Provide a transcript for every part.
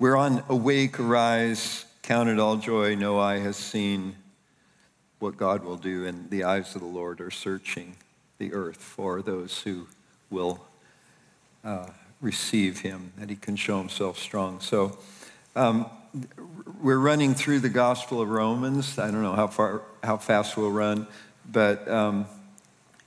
we're on awake, arise, count it all joy, no eye has seen what God will do, and the eyes of the Lord are searching the earth for those who will uh, receive him, that he can show himself strong. So um, we're running through the Gospel of Romans. I don't know how far, how fast we'll run, but um,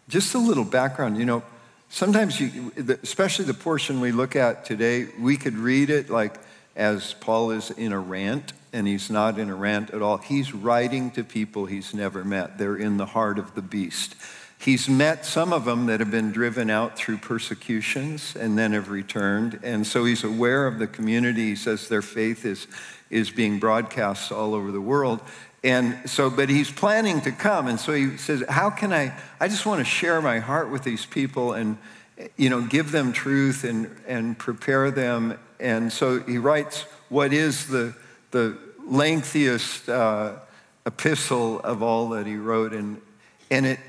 just a little background. You know, sometimes, you, especially the portion we look at today, we could read it like as Paul is in a rant, and he's not in a rant at all. He's writing to people he's never met. They're in the heart of the beast. He's met some of them that have been driven out through persecutions and then have returned. And so he's aware of the community. He says their faith is, is being broadcast all over the world. And so, but he's planning to come. And so he says, How can I? I just want to share my heart with these people and, you know, give them truth and, and prepare them. And so he writes what is the, the lengthiest uh, epistle of all that he wrote. And, and it,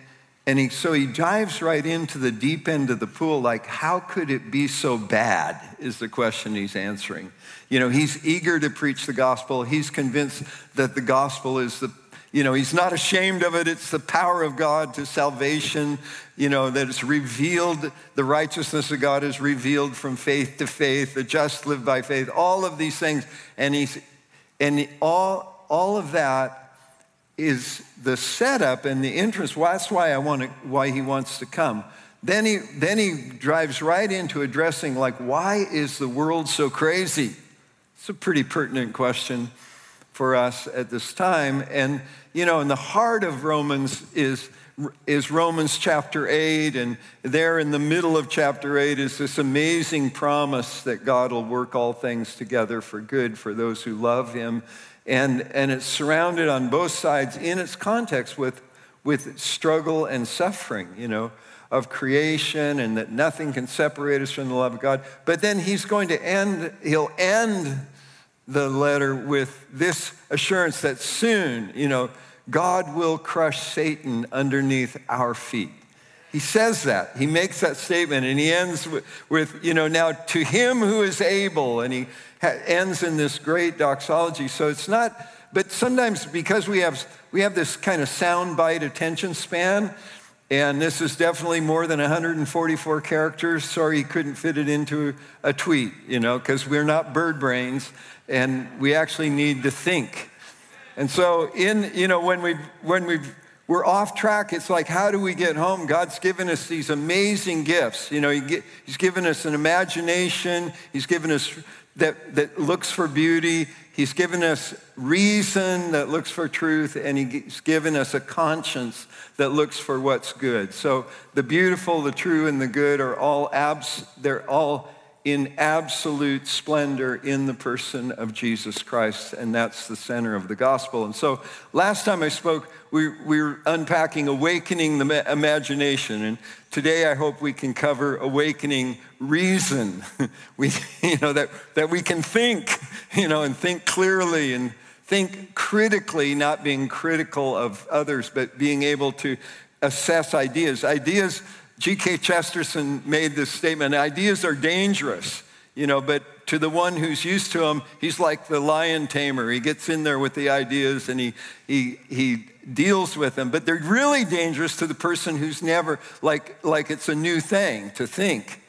and he, so he dives right into the deep end of the pool, like, how could it be so bad? Is the question he's answering. You know, he's eager to preach the gospel. He's convinced that the gospel is the, you know, he's not ashamed of it. It's the power of God to salvation, you know, that it's revealed, the righteousness of God is revealed from faith to faith, the just live by faith, all of these things. And he's, and all, all of that is the setup and the entrance. Well, that's why I want to, why he wants to come. Then he, then he drives right into addressing, like, why is the world so crazy? It's a pretty pertinent question for us at this time. And, you know, in the heart of Romans is, is Romans chapter 8. And there in the middle of chapter 8 is this amazing promise that God will work all things together for good for those who love him and, and it's surrounded on both sides in its context with, with struggle and suffering, you know, of creation and that nothing can separate us from the love of God. But then he's going to end, he'll end the letter with this assurance that soon, you know, God will crush Satan underneath our feet. He says that. He makes that statement and he ends with, with, you know, now to him who is able, and he ends in this great doxology. So it's not, but sometimes because we have, we have this kind of soundbite attention span, and this is definitely more than 144 characters. Sorry, you couldn't fit it into a tweet, you know, because we're not bird brains and we actually need to think. And so, in, you know, when, we, when we we're off track, it's like, how do we get home? God's given us these amazing gifts. You know, he, He's given us an imagination, He's given us that, that looks for beauty. He's given us reason that looks for truth, and he's given us a conscience that looks for what's good. So the beautiful, the true, and the good are all abs- they're all in absolute splendor in the person of Jesus Christ, and that's the center of the gospel. And so last time I spoke, we, we were unpacking awakening the imagination, and today I hope we can cover awakening reason. we, you know, that, that we can think, you know, and think clearly and think critically, not being critical of others, but being able to assess ideas. Ideas G.K. Chesterton made this statement ideas are dangerous, you know, but to the one who's used to them, he's like the lion tamer. He gets in there with the ideas and he, he, he deals with them. But they're really dangerous to the person who's never, like, like it's a new thing to think.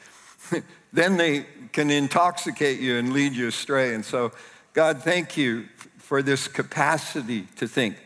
then they can intoxicate you and lead you astray. And so, God, thank you for this capacity to think.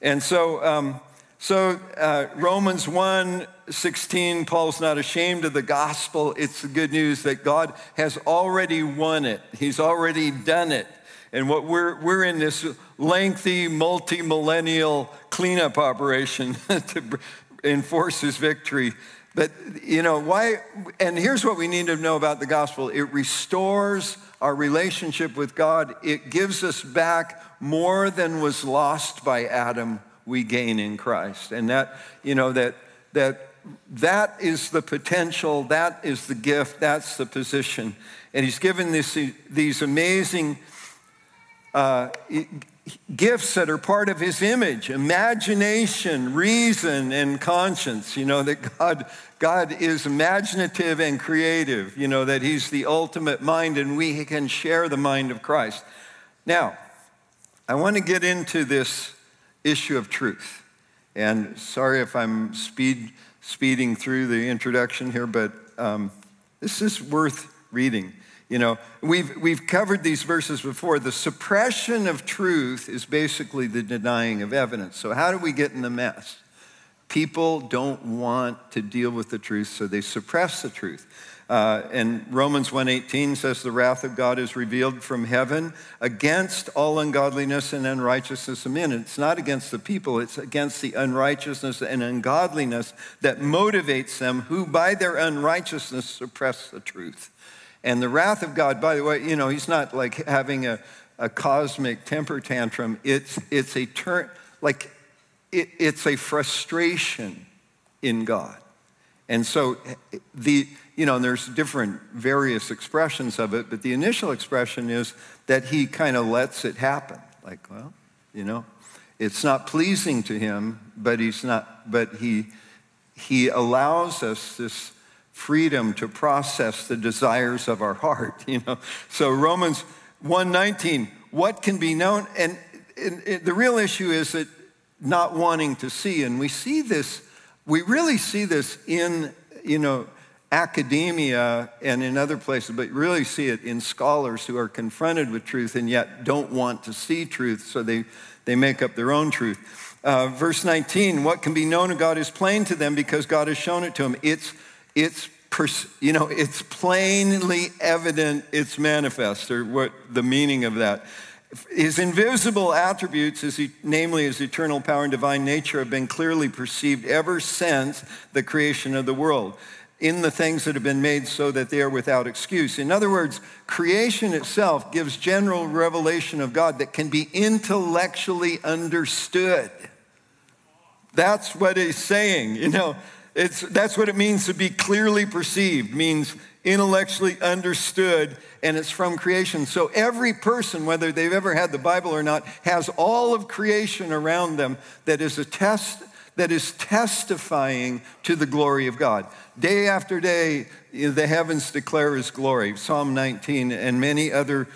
And so, um, so uh, Romans 1 16, Paul's not ashamed of the gospel. It's the good news that God has already won it, He's already done it. And what we're, we're in this lengthy, multi millennial cleanup operation to enforce His victory. But, you know, why? And here's what we need to know about the gospel it restores our relationship with God, it gives us back more than was lost by Adam, we gain in Christ. And that, you know, that, that that is the potential, that is the gift, that's the position. And he's given this, these amazing, uh, gifts that are part of his image imagination, reason, and conscience. You know, that God, God is imaginative and creative, you know, that he's the ultimate mind and we can share the mind of Christ. Now, I want to get into this issue of truth. And sorry if I'm speed, speeding through the introduction here, but um, this is worth reading. You know, we've, we've covered these verses before. The suppression of truth is basically the denying of evidence. So, how do we get in the mess? People don't want to deal with the truth, so they suppress the truth. Uh, and Romans 1.18 says, the wrath of God is revealed from heaven against all ungodliness and unrighteousness of men. It's not against the people, it's against the unrighteousness and ungodliness that motivates them who by their unrighteousness suppress the truth. And the wrath of God, by the way, you know, he's not like having a, a cosmic temper tantrum. It's, it's a turn, like, it, it's a frustration in God. And so the, you know, there's different various expressions of it, but the initial expression is that he kind of lets it happen. Like, well, you know, it's not pleasing to him, but he's not, but he, he allows us this freedom to process the desires of our heart, you know. So Romans 1:19, what can be known and, and, and the real issue is that not wanting to see and we see this we really see this in, you know, academia and in other places, but really see it in scholars who are confronted with truth and yet don't want to see truth, so they, they make up their own truth. Uh, verse 19, what can be known of God is plain to them because God has shown it to them. It's it's you know it's plainly evident it's manifest or what the meaning of that. His invisible attributes namely his eternal power and divine nature have been clearly perceived ever since the creation of the world in the things that have been made so that they are without excuse. In other words creation itself gives general revelation of god that can be intellectually understood. That's what he's saying you know it's, that's what it means to be clearly perceived, means intellectually understood, and it's from creation. So every person, whether they've ever had the Bible or not, has all of creation around them that is a test that is testifying to the glory of God. Day after day, the heavens declare his glory. Psalm 19 and many other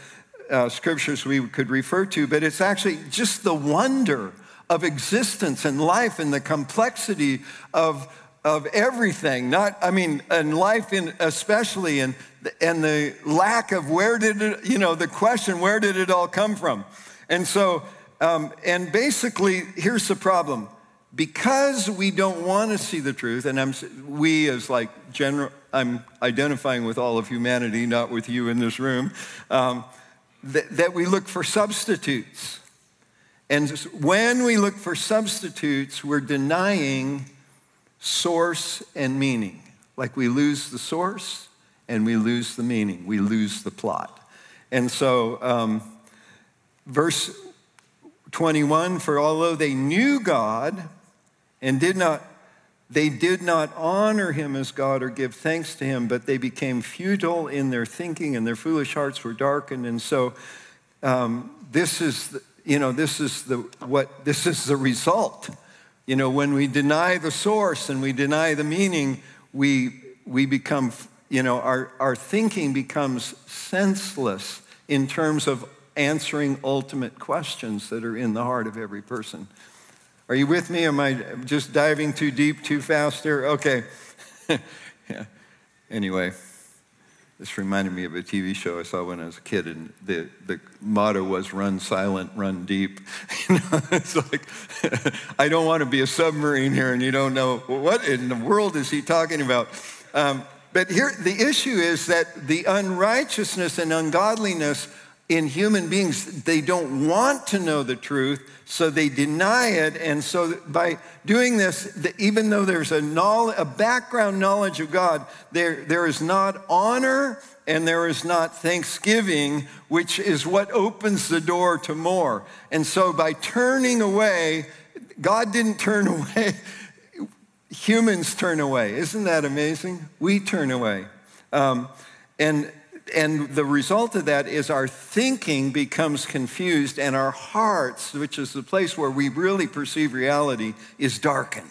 uh, scriptures we could refer to, but it's actually just the wonder of existence and life and the complexity of of everything not i mean and life in especially and and the lack of where did it you know the question where did it all come from? And so um, and basically here's the problem. Because we don't want to see the truth and i'm we as like general i'm identifying with all of humanity not with you in this room um, that, that we look for substitutes. And when we look for substitutes we're denying source and meaning. Like we lose the source and we lose the meaning, we lose the plot. And so, um, verse 21 For although they knew God and did not, they did not honor him as God or give thanks to him, but they became futile in their thinking and their foolish hearts were darkened. And so, um, this is, the, you know, this is the what this is the result you know, when we deny the source and we deny the meaning, we, we become, you know, our, our thinking becomes senseless in terms of answering ultimate questions that are in the heart of every person. Are you with me? Am I just diving too deep, too fast here? Okay. yeah. Anyway. This reminded me of a TV show I saw when I was a kid, and the, the motto was run silent, run deep. You know, it's like, I don't want to be a submarine here, and you don't know what in the world is he talking about. Um, but here, the issue is that the unrighteousness and ungodliness in human beings, they don't want to know the truth, so they deny it. And so by doing this, even though there's a, knowledge, a background knowledge of God, there, there is not honor and there is not thanksgiving, which is what opens the door to more. And so by turning away, God didn't turn away, humans turn away. Isn't that amazing? We turn away. Um, and and the result of that is our thinking becomes confused and our hearts, which is the place where we really perceive reality, is darkened.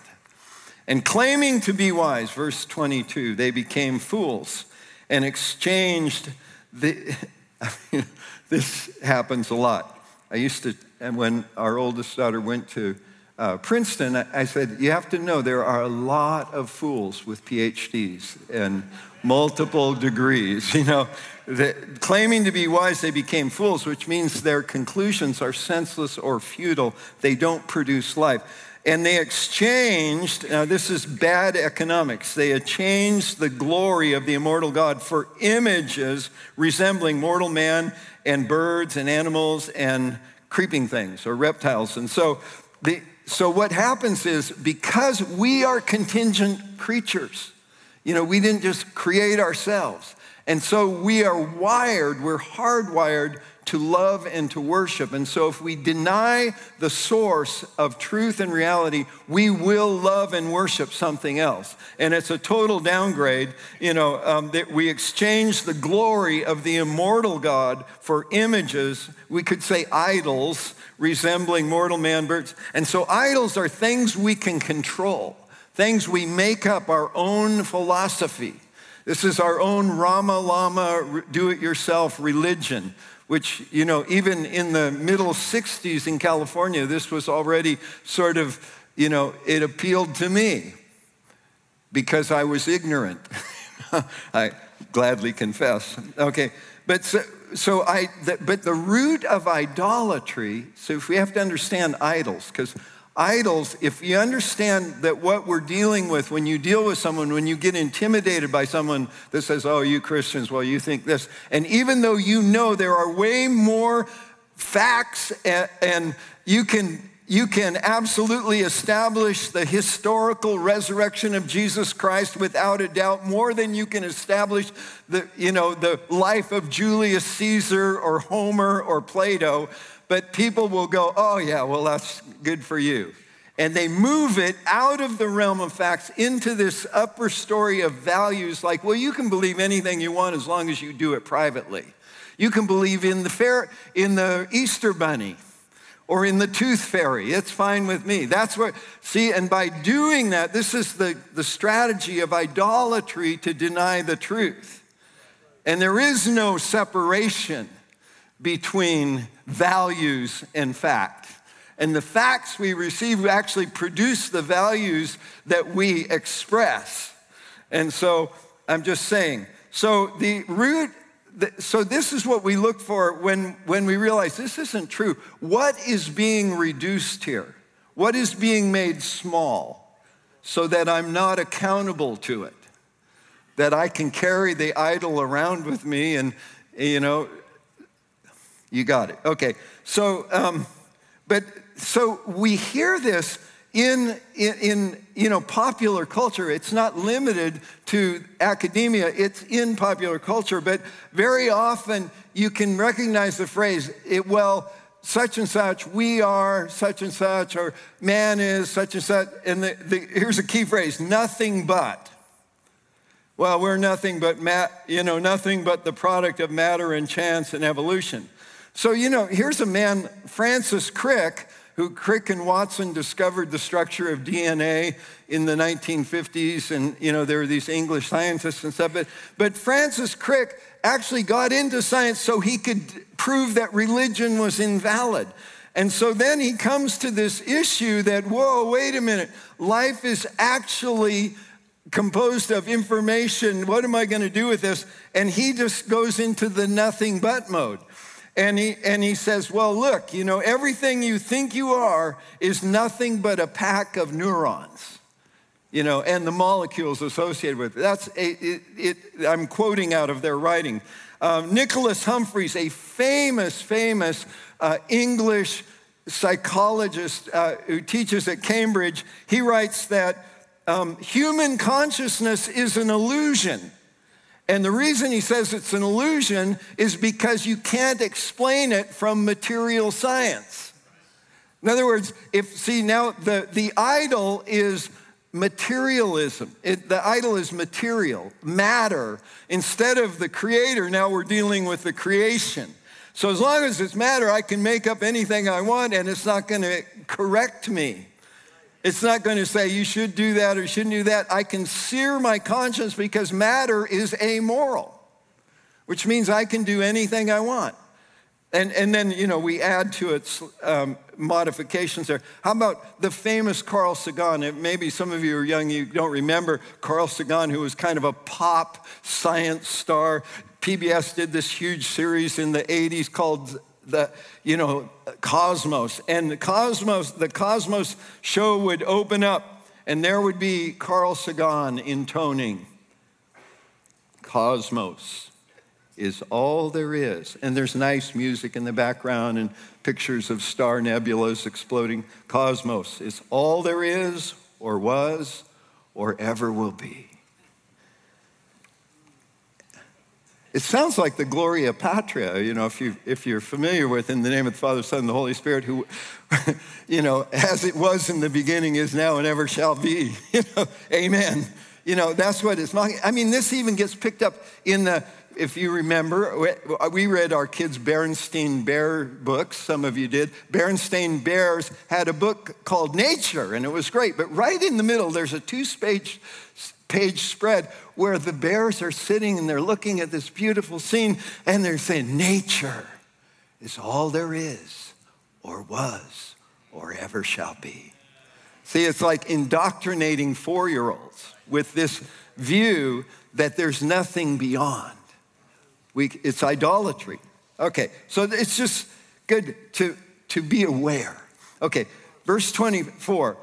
And claiming to be wise, verse 22, they became fools and exchanged the. this happens a lot. I used to, and when our oldest daughter went to uh, Princeton, I said, You have to know there are a lot of fools with PhDs and multiple degrees. You know, the, claiming to be wise, they became fools, which means their conclusions are senseless or futile. They don't produce life. And they exchanged, now this is bad economics, they exchanged the glory of the immortal God for images resembling mortal man and birds and animals and creeping things or reptiles. And so the, so what happens is because we are contingent creatures, you know, we didn't just create ourselves. And so we are wired, we're hardwired to love and to worship. And so if we deny the source of truth and reality, we will love and worship something else. And it's a total downgrade, you know, um, that we exchange the glory of the immortal God for images, we could say idols, resembling mortal man birds. And so idols are things we can control, things we make up our own philosophy. This is our own Rama Lama do it yourself religion, which, you know, even in the middle 60s in California, this was already sort of, you know, it appealed to me because I was ignorant. I gladly confess. Okay, but so, so I, the, but the root of idolatry, so if we have to understand idols, because idols, if you understand that what we're dealing with when you deal with someone, when you get intimidated by someone that says, oh, you Christians, well, you think this. And even though you know there are way more facts and, you can you can absolutely establish the historical resurrection of Jesus Christ without a doubt more than you can establish the, you know, the life of Julius Caesar or Homer or Plato. But people will go, oh, yeah, well, that's good for you. And they move it out of the realm of facts into this upper story of values like, well, you can believe anything you want as long as you do it privately. You can believe in the fair, in the Easter bunny or in the tooth fairy. It's fine with me. That's what, see, and by doing that, this is the, the strategy of idolatry to deny the truth. And there is no separation between values and fact. And the facts we receive actually produce the values that we express. And so I'm just saying. So the root so this is what we look for when, when we realize this isn't true. What is being reduced here? What is being made small so that I'm not accountable to it? That I can carry the idol around with me and, you know, you got it. Okay. So, um, but so we hear this in, in, in, you know, popular culture. It's not limited to academia, it's in popular culture. But very often you can recognize the phrase, it, well, such and such, we are such and such, or man is such and such. And the, the, here's a key phrase nothing but. Well, we're nothing but, mat, you know, nothing but the product of matter and chance and evolution. So, you know, here's a man, Francis Crick, who Crick and Watson discovered the structure of DNA in the 1950s, and you know there were these English scientists and stuff. But, but Francis Crick actually got into science so he could prove that religion was invalid. And so then he comes to this issue that, whoa, wait a minute, life is actually composed of information. What am I going to do with this? And he just goes into the nothing but mode. And he, and he says, Well, look, you know, everything you think you are is nothing but a pack of neurons, you know, and the molecules associated with it. That's a, it, it, I'm quoting out of their writing. Um, Nicholas Humphreys, a famous, famous uh, English psychologist uh, who teaches at Cambridge, he writes that um, human consciousness is an illusion. And the reason he says it's an illusion is because you can't explain it from material science. In other words, if, see, now the, the idol is materialism. It, the idol is material, matter. Instead of the creator, now we're dealing with the creation. So as long as it's matter, I can make up anything I want and it's not going to correct me. It's not going to say you should do that or shouldn't do that. I can sear my conscience because matter is amoral, which means I can do anything I want. And, and then, you know, we add to its um, modifications there. How about the famous Carl Sagan? Maybe some of you are young, you don't remember Carl Sagan, who was kind of a pop science star. PBS did this huge series in the 80s called the you know cosmos. And the cosmos the cosmos show would open up and there would be carl sagan intoning. Cosmos is all there is. And there's nice music in the background and pictures of star nebulas exploding. Cosmos is all there is or was or ever will be It sounds like the Gloria Patria, you know, if, you, if you're familiar with in the name of the Father, Son, and the Holy Spirit, who, you know, as it was in the beginning, is now, and ever shall be. You know, amen. You know, that's what it's not. I mean, this even gets picked up in the, if you remember, we read our kids' Berenstain Bear books. Some of you did. Berenstain Bears had a book called Nature, and it was great. But right in the middle, there's a two page page spread where the bears are sitting and they're looking at this beautiful scene and they're saying, Nature is all there is, or was, or ever shall be. See, it's like indoctrinating four year olds with this view that there's nothing beyond. We, it's idolatry. Okay, so it's just good to, to be aware. Okay, verse 24.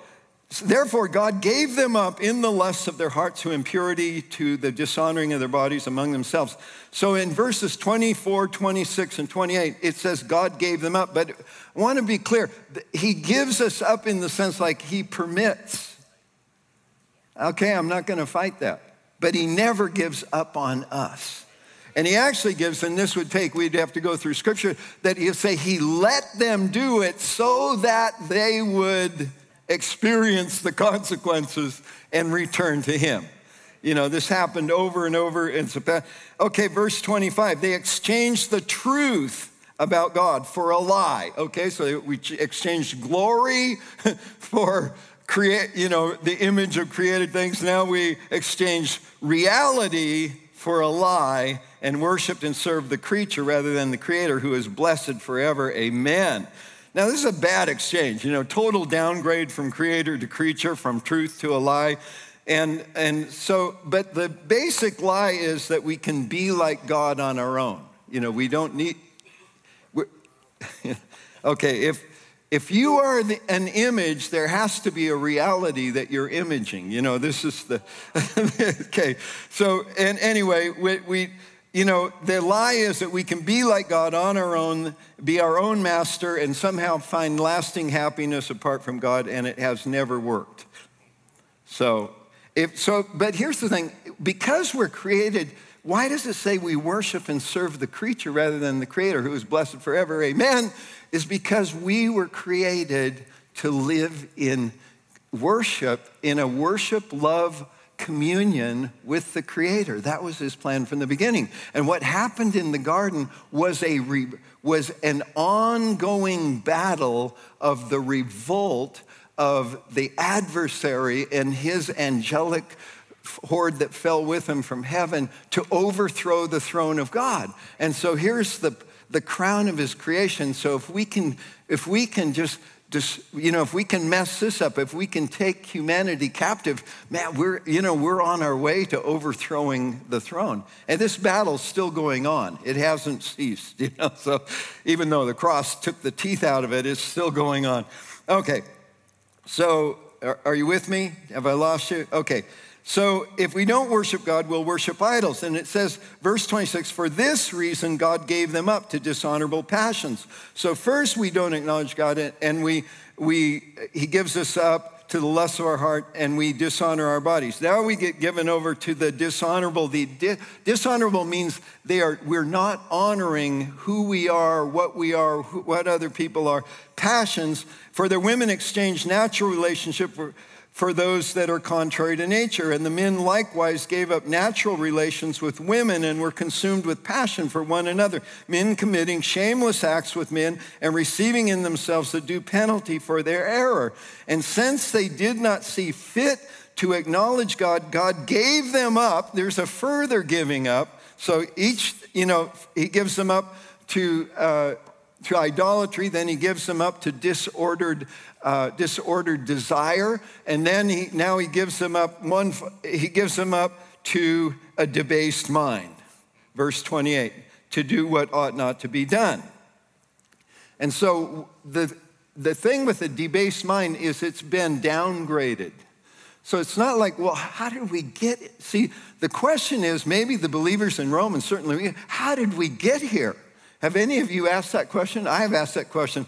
Therefore, God gave them up in the lusts of their hearts to impurity, to the dishonoring of their bodies among themselves. So in verses 24, 26, and 28, it says God gave them up. But I want to be clear, He gives us up in the sense like He permits. Okay, I'm not going to fight that. But He never gives up on us. And he actually gives, and this would take, we'd have to go through scripture, that he'll say he let them do it so that they would experience the consequences and return to Him. You know, this happened over and over. In okay, verse 25. They exchanged the truth about God for a lie. Okay, so we exchanged glory for create, you know, the image of created things. Now we exchange reality for a lie and worshiped and served the creature rather than the creator who is blessed forever. Amen. Now, this is a bad exchange, you know, total downgrade from creator to creature, from truth to a lie. And, and so, but the basic lie is that we can be like God on our own. You know, we don't need, okay, if, if you are the, an image, there has to be a reality that you're imaging. You know, this is the, okay. So, and anyway, we, we you know, the lie is that we can be like God on our own, be our own master, and somehow find lasting happiness apart from God, and it has never worked. So, if, so, but here's the thing because we're created, why does it say we worship and serve the creature rather than the creator who is blessed forever? Amen. Is because we were created to live in worship, in a worship, love, communion with the Creator. That was his plan from the beginning. And what happened in the garden was, a re, was an ongoing battle of the revolt of the adversary and his angelic horde that fell with him from heaven to overthrow the throne of God. And so here's the, the crown of his creation. So if we can, if we can just just, you know, if we can mess this up, if we can take humanity captive, man, we're, you know, we're on our way to overthrowing the throne. And this battle's still going on. It hasn't ceased, you know. So even though the cross took the teeth out of it, it's still going on. Okay. So are, are you with me? Have I lost you? Okay. So if we don't worship God, we'll worship idols. And it says, verse 26, for this reason God gave them up to dishonorable passions. So first we don't acknowledge God and we, we, he gives us up to the lust of our heart and we dishonor our bodies. Now we get given over to the dishonorable. The di- dishonorable means they are, we're not honoring who we are, what we are, who, what other people are. Passions, for their women exchange natural relationship for for those that are contrary to nature. And the men likewise gave up natural relations with women and were consumed with passion for one another, men committing shameless acts with men and receiving in themselves the due penalty for their error. And since they did not see fit to acknowledge God, God gave them up. There's a further giving up. So each, you know, he gives them up to. Uh, to idolatry, then he gives them up to disordered, uh, disordered desire, and then he, now he gives them up one, he gives them up to a debased mind. Verse 28, to do what ought not to be done. And so the, the thing with a debased mind is it's been downgraded. So it's not like, well, how did we get it? See, the question is maybe the believers in Rome, and certainly, how did we get here? Have any of you asked that question? I have asked that question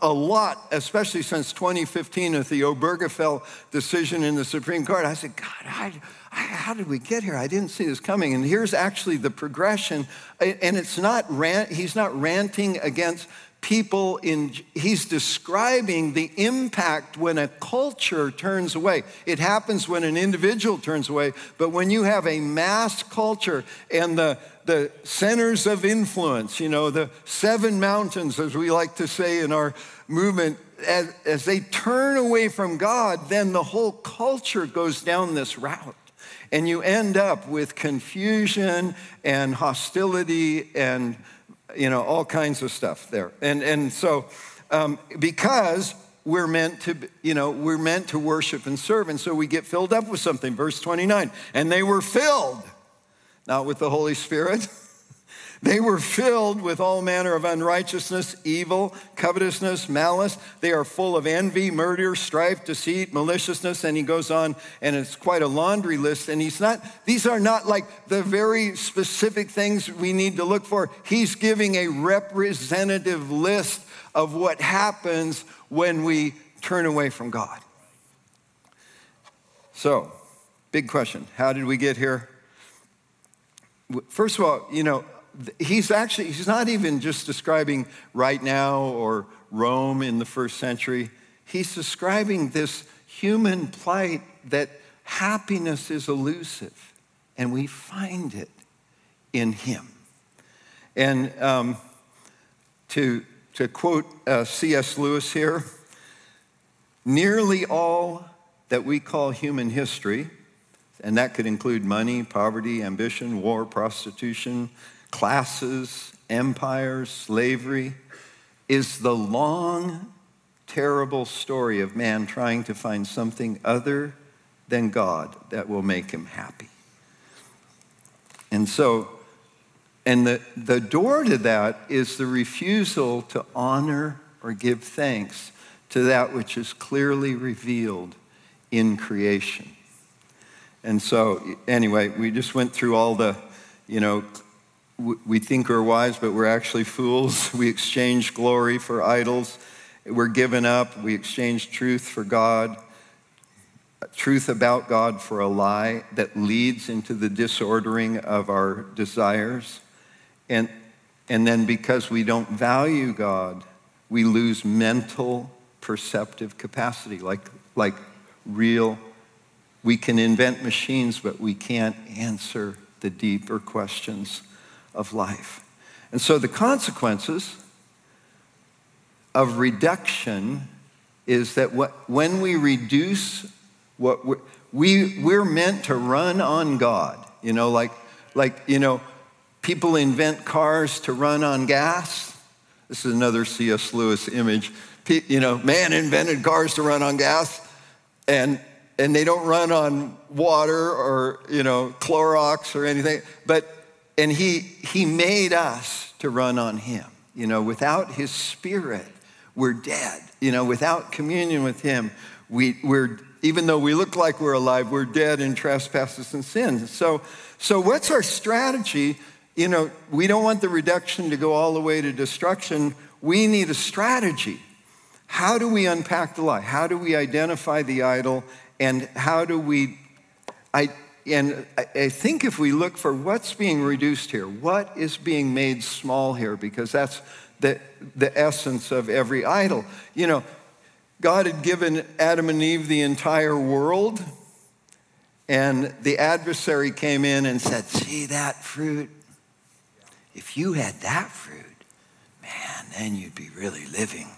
a lot, especially since 2015 with the Obergefell decision in the Supreme Court. I said, God, I, I, how did we get here? I didn't see this coming. And here's actually the progression. And it's not rant, he's not ranting against people in he's describing the impact when a culture turns away it happens when an individual turns away but when you have a mass culture and the the centers of influence you know the seven mountains as we like to say in our movement as, as they turn away from god then the whole culture goes down this route and you end up with confusion and hostility and you know, all kinds of stuff there. And, and so, um, because we're meant to, you know, we're meant to worship and serve. And so we get filled up with something. Verse 29, and they were filled, not with the Holy Spirit. They were filled with all manner of unrighteousness, evil, covetousness, malice. They are full of envy, murder, strife, deceit, maliciousness. And he goes on, and it's quite a laundry list. And he's not, these are not like the very specific things we need to look for. He's giving a representative list of what happens when we turn away from God. So, big question how did we get here? First of all, you know, he's actually, he's not even just describing right now or Rome in the first century. He's describing this human plight that happiness is elusive, and we find it in him. And um, to, to quote uh, C.S. Lewis here, nearly all that we call human history, and that could include money, poverty, ambition, war, prostitution, classes, empires, slavery, is the long, terrible story of man trying to find something other than God that will make him happy. And so, and the, the door to that is the refusal to honor or give thanks to that which is clearly revealed in creation. And so, anyway, we just went through all the, you know, we think we're wise, but we're actually fools. We exchange glory for idols. We're given up. We exchange truth for God, truth about God for a lie that leads into the disordering of our desires. And, and then because we don't value God, we lose mental perceptive capacity, like, like real. We can invent machines, but we can't answer the deeper questions of life. And so the consequences of reduction is that what, when we reduce what we're, we, we're meant to run on God, you know, like, like, you know, people invent cars to run on gas. This is another C.S. Lewis image. You know, man invented cars to run on gas, and and they don't run on water or you know Clorox or anything. But and he, he made us to run on him. You know, without his spirit, we're dead. You know, without communion with him, we, we're, even though we look like we're alive, we're dead in trespasses and sins. So, so what's our strategy? You know, we don't want the reduction to go all the way to destruction. We need a strategy. How do we unpack the lie? How do we identify the idol? And how do we I, and I think if we look for what's being reduced here, what is being made small here, because that's the, the essence of every idol. You know, God had given Adam and Eve the entire world, and the adversary came in and said, See that fruit? If you had that fruit, man, then you'd be really living.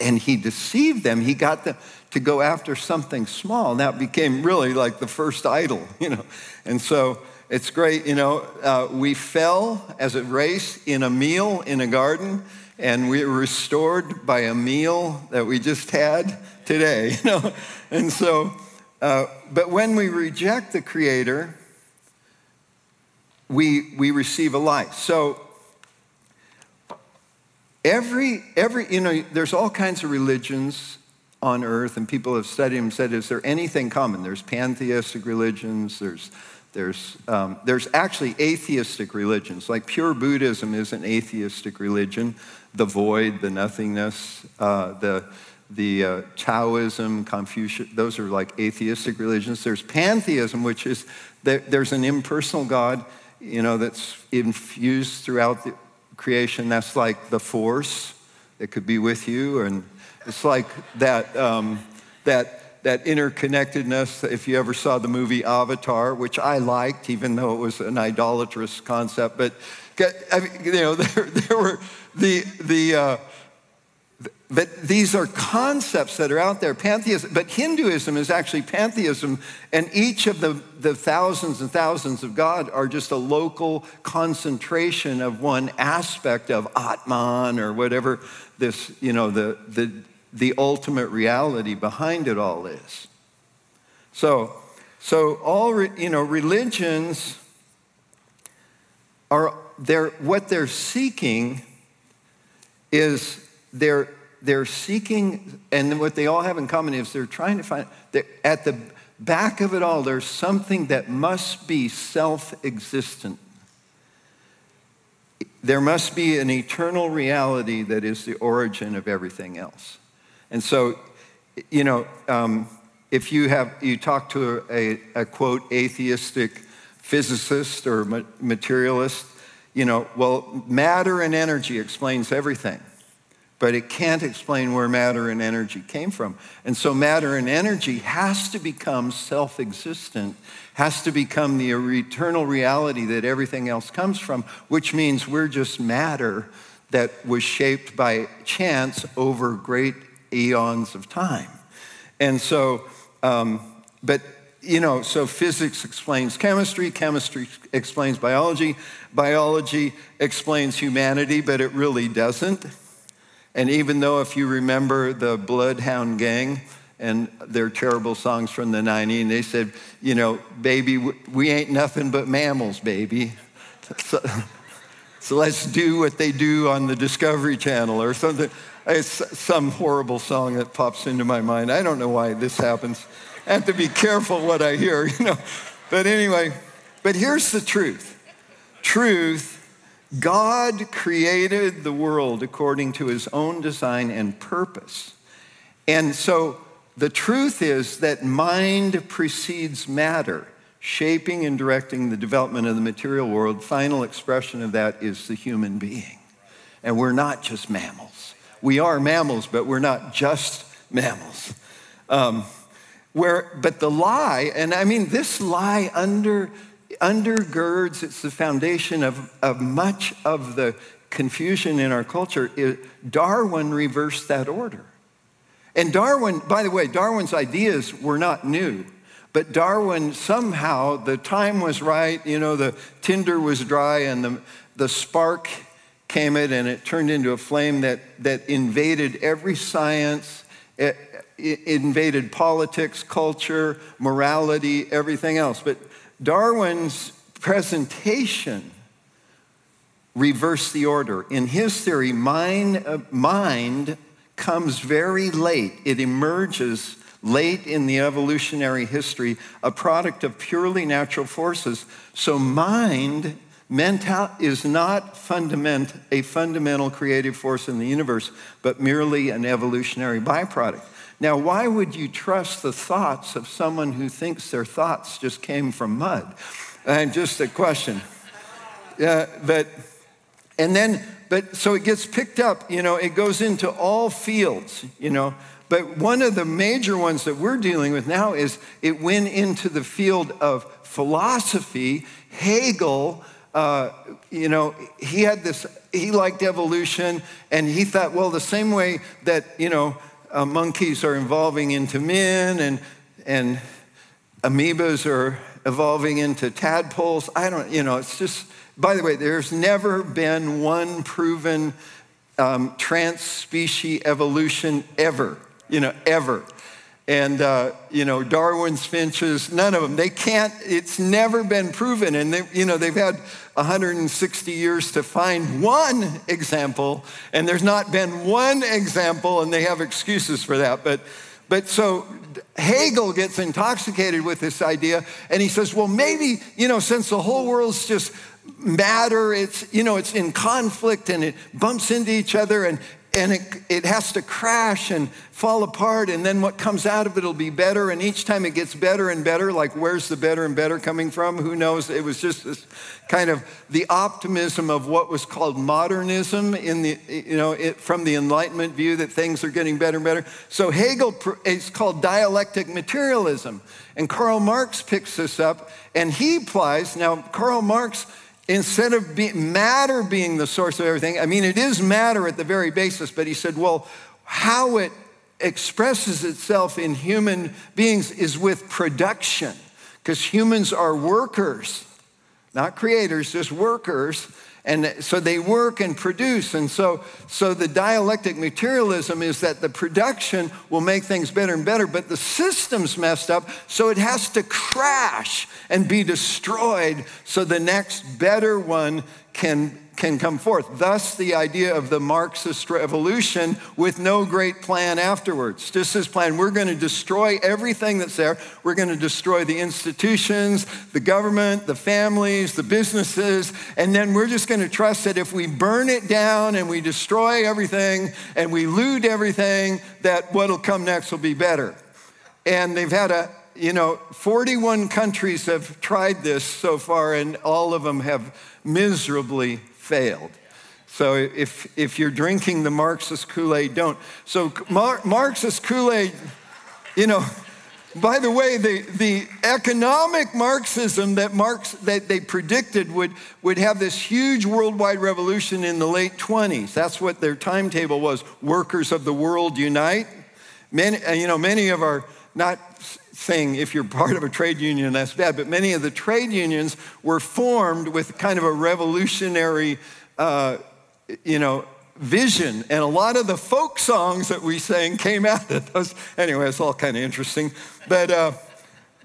And he deceived them. He got them to go after something small. It became really like the first idol, you know. And so it's great, you know. Uh, we fell as a race in a meal in a garden, and we were restored by a meal that we just had today, you know. And so, uh, but when we reject the Creator, we we receive a life. So every every you know, there's all kinds of religions on earth, and people have studied and said, is there anything common? There's pantheistic religions, there's, there's, um, there's actually atheistic religions. Like pure Buddhism is an atheistic religion, the void, the nothingness, uh, the, the uh, Taoism, Confucius, those are like atheistic religions. There's pantheism, which is there's an impersonal God, you know, that's infused throughout the creation. That's like the force that could be with you and it's like that, um, that, that interconnectedness. If you ever saw the movie Avatar, which I liked, even though it was an idolatrous concept, but I mean, you know, there, there were the, the, uh, but these are concepts that are out there. Pantheism, but Hinduism is actually pantheism, and each of the, the thousands and thousands of God are just a local concentration of one aspect of Atman or whatever this, you know, the, the the ultimate reality behind it all is. So, so all you know, religions are they're, what they're seeking is they're they're seeking, and what they all have in common is they're trying to find at the back of it all, there's something that must be self-existent. There must be an eternal reality that is the origin of everything else. And so, you know, um, if you have you talk to a, a, quote atheistic physicist or materialist, you know, well, matter and energy explains everything, but it can't explain where matter and energy came from. And so, matter and energy has to become self-existent, has to become the eternal reality that everything else comes from, which means we're just matter that was shaped by chance over great eons of time. And so, um, but you know, so physics explains chemistry, chemistry explains biology, biology explains humanity, but it really doesn't. And even though, if you remember the Bloodhound Gang and their terrible songs from the 90s, and they said, you know, baby, we ain't nothing but mammals, baby. So, so let's do what they do on the Discovery Channel or something. It's some horrible song that pops into my mind. I don't know why this happens. I have to be careful what I hear, you know. But anyway, but here's the truth. Truth, God created the world according to his own design and purpose. And so the truth is that mind precedes matter, shaping and directing the development of the material world. Final expression of that is the human being. And we're not just mammals we are mammals, but we're not just mammals. Um, where, but the lie, and I mean, this lie under, undergirds, it's the foundation of, of much of the confusion in our culture. Darwin reversed that order. And Darwin, by the way, Darwin's ideas were not new. But Darwin, somehow, the time was right, you know, the tinder was dry and the, the spark came it and it turned into a flame that, that invaded every science, it, it invaded politics, culture, morality, everything else. But Darwin's presentation reversed the order. In his theory, mind, uh, mind comes very late. It emerges late in the evolutionary history, a product of purely natural forces. So mind Mental is not fundament, a fundamental creative force in the universe, but merely an evolutionary byproduct. Now, why would you trust the thoughts of someone who thinks their thoughts just came from mud? And just a question. Yeah, but, and then, but so it gets picked up, you know, it goes into all fields, you know. But one of the major ones that we're dealing with now is it went into the field of philosophy. Hegel, uh, you know, he had this, he liked evolution, and he thought, well, the same way that, you know, uh, monkeys are evolving into men and, and amoebas are evolving into tadpoles. I don't, you know, it's just, by the way, there's never been one proven um, trans species evolution ever you know, ever. And, uh, you know, Darwin's finches, none of them. They can't, it's never been proven. And, they, you know, they've had 160 years to find one example, and there's not been one example, and they have excuses for that. But, but so Hegel gets intoxicated with this idea, and he says, well, maybe, you know, since the whole world's just matter, it's, you know, it's in conflict and it bumps into each other, and, and it, it has to crash and fall apart and then what comes out of it will be better and each time it gets better and better like where's the better and better coming from? Who knows? It was just this kind of the optimism of what was called modernism in the you know it, from the enlightenment view that things are getting better and better. So hegel is called dialectic materialism and karl marx picks this up and he applies now karl marx instead of be, matter being the source of everything, I mean, it is matter at the very basis, but he said, well, how it expresses itself in human beings is with production, because humans are workers, not creators, just workers. And so they work and produce. And so, so the dialectic materialism is that the production will make things better and better, but the system's messed up, so it has to crash and be destroyed so the next better one can can come forth. Thus, the idea of the Marxist revolution with no great plan afterwards. Just this plan we're going to destroy everything that's there. We're going to destroy the institutions, the government, the families, the businesses, and then we're just going to trust that if we burn it down and we destroy everything and we loot everything, that what'll come next will be better. And they've had a you know, 41 countries have tried this so far, and all of them have miserably failed. So if, if you're drinking the Marxist Kool Aid, don't. So Mar- Marxist Kool Aid, you know, by the way, the, the economic Marxism that Marx that they predicted would, would have this huge worldwide revolution in the late 20s. That's what their timetable was. Workers of the world unite. Many, you know, many of our, not saying if you're part of a trade union, that's bad, but many of the trade unions were formed with kind of a revolutionary, uh, you know, vision. And a lot of the folk songs that we sang came out of those. Anyway, it's all kind of interesting. But, uh,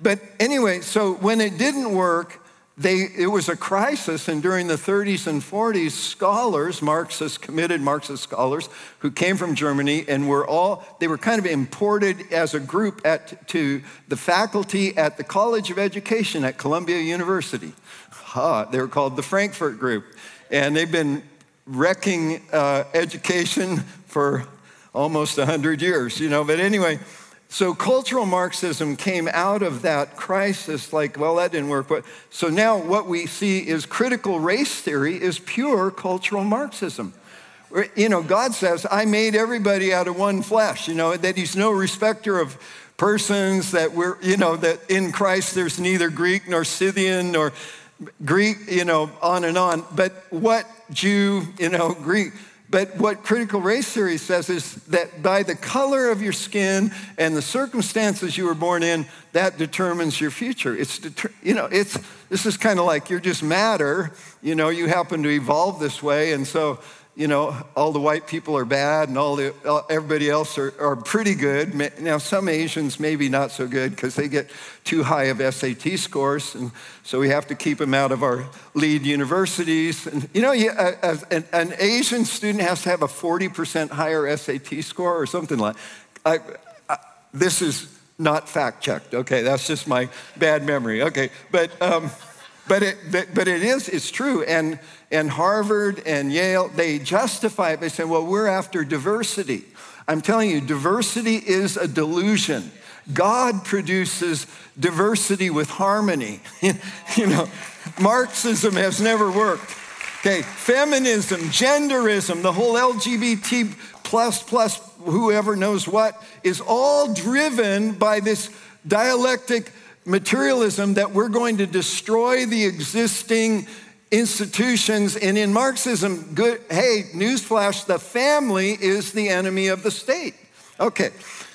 but anyway, so when it didn't work, they, it was a crisis, and during the 30s and 40s, scholars, Marxist, committed Marxist scholars, who came from Germany and were all, they were kind of imported as a group at, to the faculty at the College of Education at Columbia University. Ha, they were called the Frankfurt Group. And they've been wrecking uh, education for almost 100 years, you know. But anyway, so cultural Marxism came out of that crisis, like, well, that didn't work. But so now what we see is critical race theory is pure cultural Marxism. You know, God says, I made everybody out of one flesh, you know, that He's no respecter of persons, that we're, you know, that in Christ there's neither Greek nor Scythian nor Greek, you know, on and on. But what Jew, you know, Greek, but what critical race theory says is that by the color of your skin and the circumstances you were born in, that determines your future. It's, deter- you know, it's, this is kind of like you're just matter. You know, you happen to evolve this way. And so you know, all the white people are bad and all the, everybody else are, are pretty good. Now, some Asians maybe not so good because they get too high of SAT scores, and so we have to keep them out of our lead universities. And you know, an, an Asian student has to have a 40% higher SAT score or something like. I, I, this is not fact checked. Okay, that's just my bad memory. Okay, but. Um, but it, but it is, it's true. And, and Harvard and Yale, they justify it by saying, well, we're after diversity. I'm telling you, diversity is a delusion. God produces diversity with harmony. you know, Marxism has never worked. Okay, feminism, genderism, the whole LGBT plus plus whoever knows what is all driven by this dialectic materialism that we're going to destroy the existing institutions. And in Marxism, good, hey, newsflash, the family is the enemy of the state. Okay,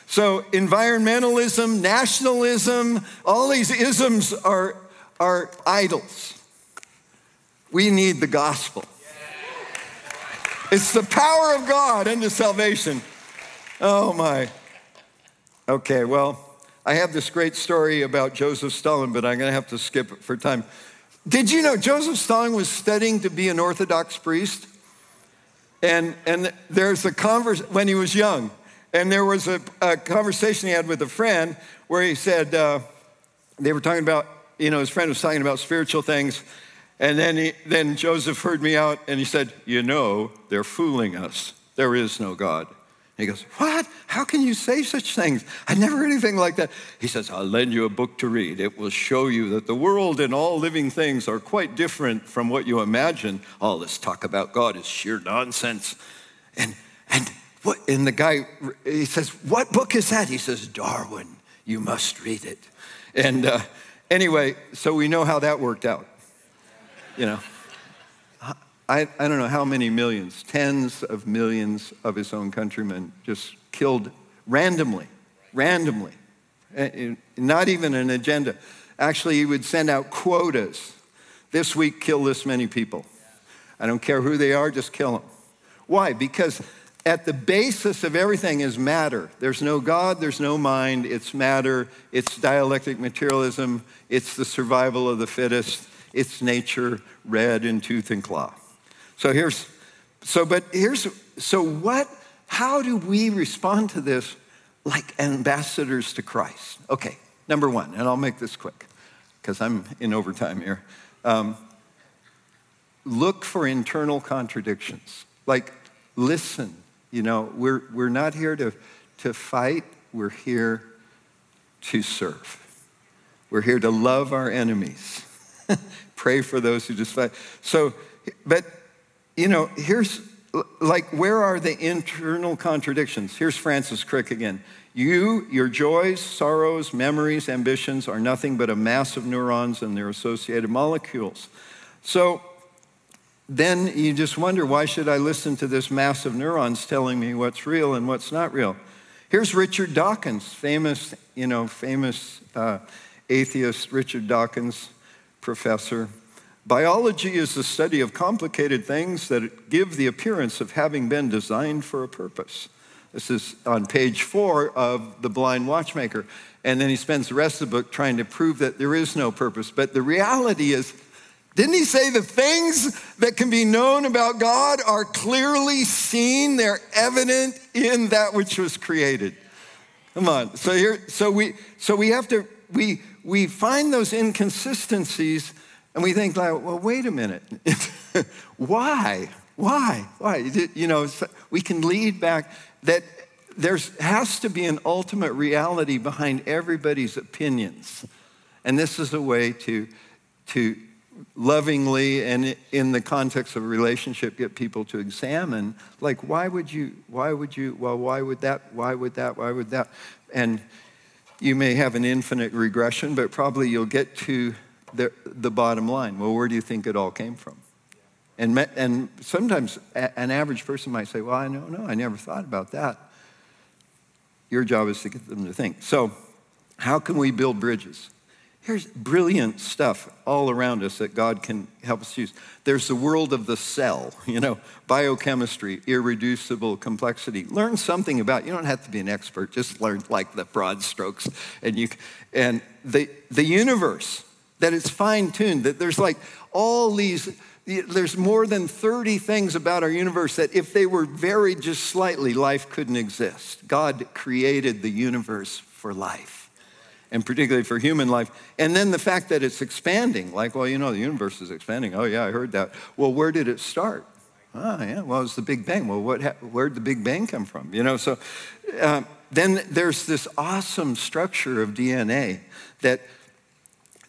so environmentalism, nationalism, all these isms are, are idols. We need the gospel. It's the power of God unto salvation. Oh my. Okay, well, I have this great story about Joseph Stalin, but I'm going to have to skip it for time. Did you know Joseph Stalin was studying to be an Orthodox priest? And, and there's a converse when he was young, and there was a, a conversation he had with a friend where he said, uh, they were talking about, you know, his friend was talking about spiritual things, and then, he, then Joseph heard me out and he said, You know, they're fooling us. There is no God. He goes, What? How can you say such things? I never heard anything like that. He says, I'll lend you a book to read. It will show you that the world and all living things are quite different from what you imagine. All this talk about God is sheer nonsense. And, and, what, and the guy, he says, What book is that? He says, Darwin. You must read it. And uh, anyway, so we know how that worked out you know. I, I don't know how many millions, tens of millions of his own countrymen just killed randomly, randomly. Eh, eh, not even an agenda. Actually, he would send out quotas. This week, kill this many people. I don't care who they are, just kill them. Why? Because at the basis of everything is matter. There's no God, there's no mind, it's matter, it's dialectic materialism, it's the survival of the fittest, its nature red in tooth and claw. So here's, so, but here's, so what, how do we respond to this like ambassadors to Christ? Okay, number one, and I'll make this quick because I'm in overtime here. Um, look for internal contradictions. Like, listen, you know, we're, we're not here to, to fight, we're here to serve. We're here to love our enemies. Pray for those who just fight. So, but, you know, here's like, where are the internal contradictions? Here's Francis Crick again. You, your joys, sorrows, memories, ambitions are nothing but a mass of neurons and their associated molecules. So then you just wonder why should I listen to this mass of neurons telling me what's real and what's not real? Here's Richard Dawkins, famous, you know, famous uh, atheist Richard Dawkins professor. Biology is the study of complicated things that give the appearance of having been designed for a purpose. This is on page four of The Blind Watchmaker. And then he spends the rest of the book trying to prove that there is no purpose. But the reality is, didn't he say the things that can be known about God are clearly seen? They're evident in that which was created. Come on. So here, so we, so we have to, we, we find those inconsistencies and we think like, well, wait a minute. Why? Why? Why? You know, we can lead back that there has to be an ultimate reality behind everybody's opinions. And this is a way to, to lovingly and in the context of a relationship get people to examine like why would you why would you well why would that why would that why would that and you may have an infinite regression, but probably you'll get to the, the bottom line. Well, where do you think it all came from? And, and sometimes an average person might say, Well, I don't know, I never thought about that. Your job is to get them to think. So, how can we build bridges? Here's brilliant stuff all around us that God can help us use. There's the world of the cell, you know, biochemistry, irreducible complexity. Learn something about, you don't have to be an expert, just learn like the broad strokes. And you and the the universe, that it's fine-tuned, that there's like all these there's more than 30 things about our universe that if they were varied just slightly, life couldn't exist. God created the universe for life and particularly for human life. And then the fact that it's expanding, like, well, you know, the universe is expanding. Oh, yeah, I heard that. Well, where did it start? Oh, yeah, well, it's the Big Bang. Well, what, where'd the Big Bang come from? You know, so uh, then there's this awesome structure of DNA that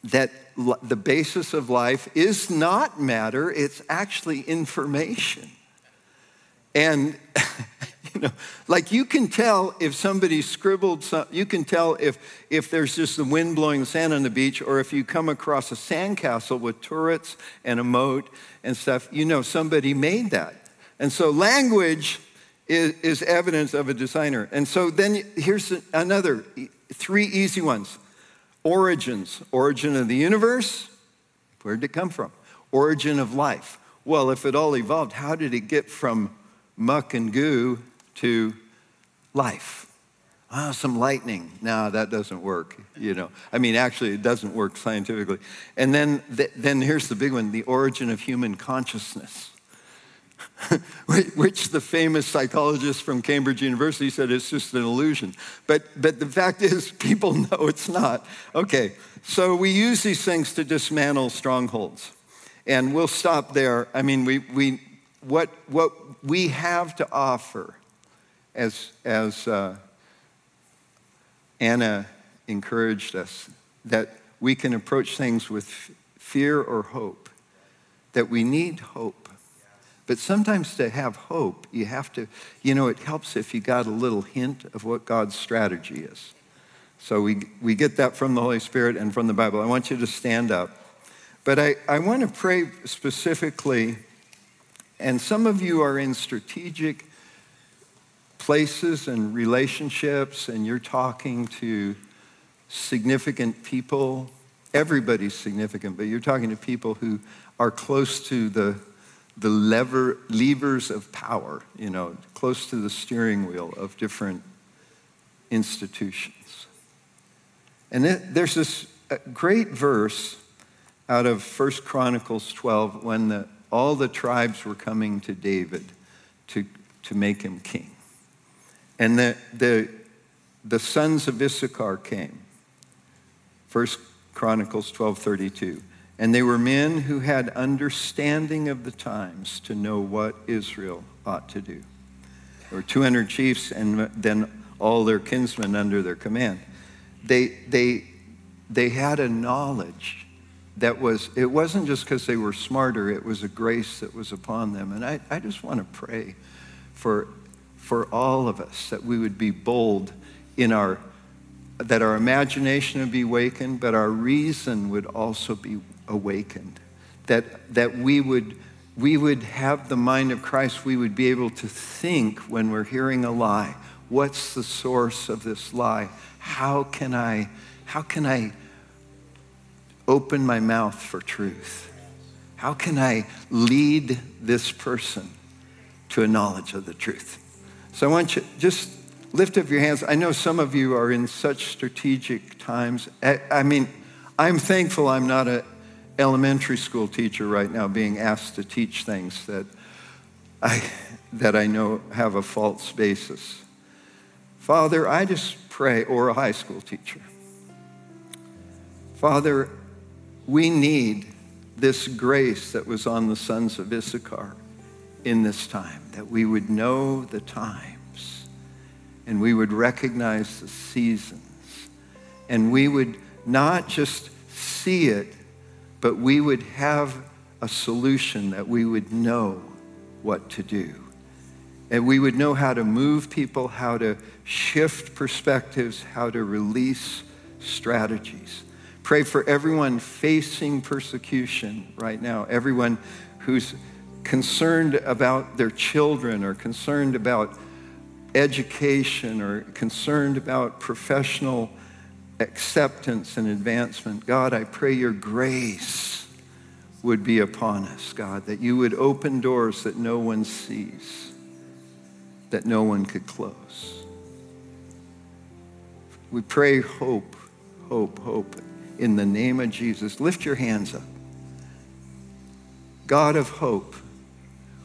that the basis of life is not matter, it's actually information. And, you know, like you can tell if somebody scribbled something, you can tell if, if there's just the wind blowing sand on the beach, or if you come across a sandcastle with turrets and a moat and stuff, you know somebody made that. And so language is, is evidence of a designer. And so then here's another three easy ones origins origin of the universe, where did it come from? Origin of life. Well, if it all evolved, how did it get from muck and goo to life? Oh, some lightning. No, that doesn't work. You know, I mean, actually, it doesn't work scientifically. And then, then here's the big one: the origin of human consciousness. which the famous psychologist from Cambridge University said it's just an illusion. But, but the fact is, people know it's not. Okay, so we use these things to dismantle strongholds. And we'll stop there. I mean, we, we, what, what we have to offer, as, as uh, Anna encouraged us, that we can approach things with fear or hope, that we need hope but sometimes to have hope, you have to, you know, it helps if you got a little hint of what God's strategy is. So we, we get that from the Holy Spirit and from the Bible. I want you to stand up. But I, I want to pray specifically, and some of you are in strategic places and relationships, and you're talking to significant people. Everybody's significant, but you're talking to people who are close to the the lever, levers of power, you know, close to the steering wheel of different institutions. And it, there's this great verse out of First Chronicles 12 when the, all the tribes were coming to David to, to make him king. And the, the, the sons of Issachar came. First Chronicles 12:32. And they were men who had understanding of the times to know what Israel ought to do. There were 200 chiefs and then all their kinsmen under their command. They, they, they had a knowledge that was, it wasn't just because they were smarter, it was a grace that was upon them. And I, I just want to pray for, for all of us that we would be bold in our, that our imagination would be awakened, but our reason would also be awakened. That, that we, would, we would have the mind of Christ. We would be able to think when we're hearing a lie. What's the source of this lie? How can I, how can I open my mouth for truth? How can I lead this person to a knowledge of the truth? So I want you just lift up your hands. I know some of you are in such strategic times. I, mean, I'm thankful I'm not a elementary school teacher right now being asked to teach things that I, that I know have a false basis. Father, I just pray, or a high school teacher. Father, we need this grace that was on the sons of Issachar in this time, that we would know the times and we would recognize the seasons and we would not just see it but we would have a solution that we would know what to do. And we would know how to move people, how to shift perspectives, how to release strategies. Pray for everyone facing persecution right now, everyone who's concerned about their children or concerned about education or concerned about professional acceptance and advancement. God, I pray your grace would be upon us, God, that you would open doors that no one sees, that no one could close. We pray hope, hope, hope in the name of Jesus. Lift your hands up. God of hope,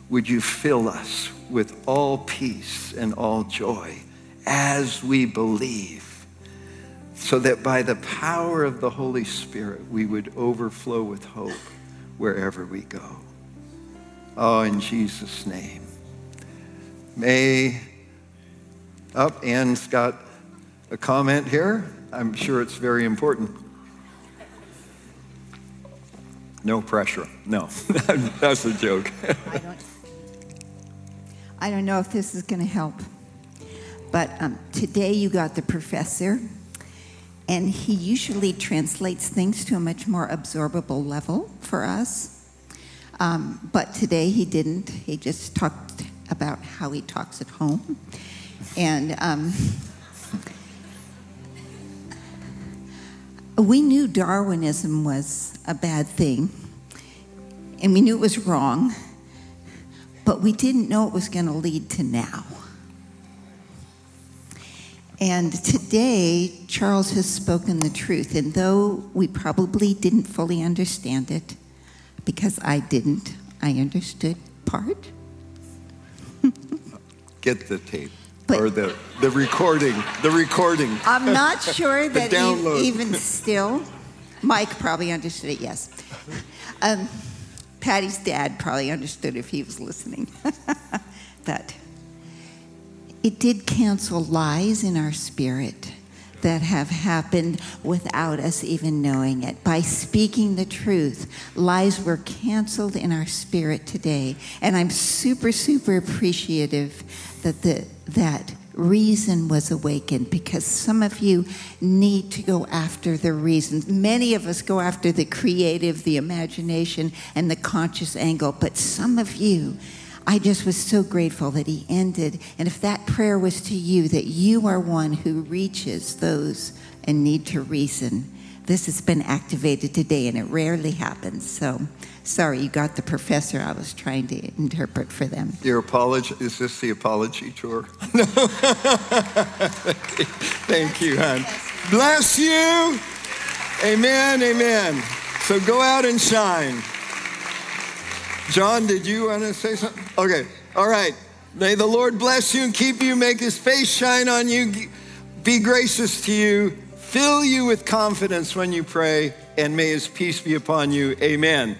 would you fill us with all peace and all joy as we believe so that by the power of the Holy Spirit, we would overflow with hope wherever we go. Oh, in Jesus' name. May, up, oh, Anne's got a comment here. I'm sure it's very important. No pressure. No, that's a joke. I don't, I don't know if this is going to help, but um, today you got the professor, and he usually translates things to a much more absorbable level for us. Um, but today he didn't. He just talked about how he talks at home. And um, we knew Darwinism was a bad thing, and we knew it was wrong, but we didn't know it was going to lead to now. And today, Charles has spoken the truth, and though we probably didn't fully understand it, because I didn't, I understood part. Get the tape. But- or the, the recording. The recording. I'm not sure that e- even still, Mike probably understood it, yes. Um, Patty's dad probably understood if he was listening. but it did cancel lies in our spirit that have happened without us even knowing it. By speaking the truth, lies were canceled in our spirit today. And I'm super, super appreciative that the that reason was awakened because some of you need to go after the reasons. Many of us go after the creative, the imagination, and the conscious angle, but some of you I just was so grateful that he ended. And if that prayer was to you, that you are one who reaches those in need to reason, this has been activated today, and it rarely happens. So, sorry, you got the professor I was trying to interpret for them. Your apology, is this the apology tour? No. Thank you, hon. Bless you. Amen, amen. So go out and shine. John, did you want to say something? Okay, all right. May the Lord bless you and keep you, make his face shine on you, be gracious to you, fill you with confidence when you pray, and may his peace be upon you. Amen.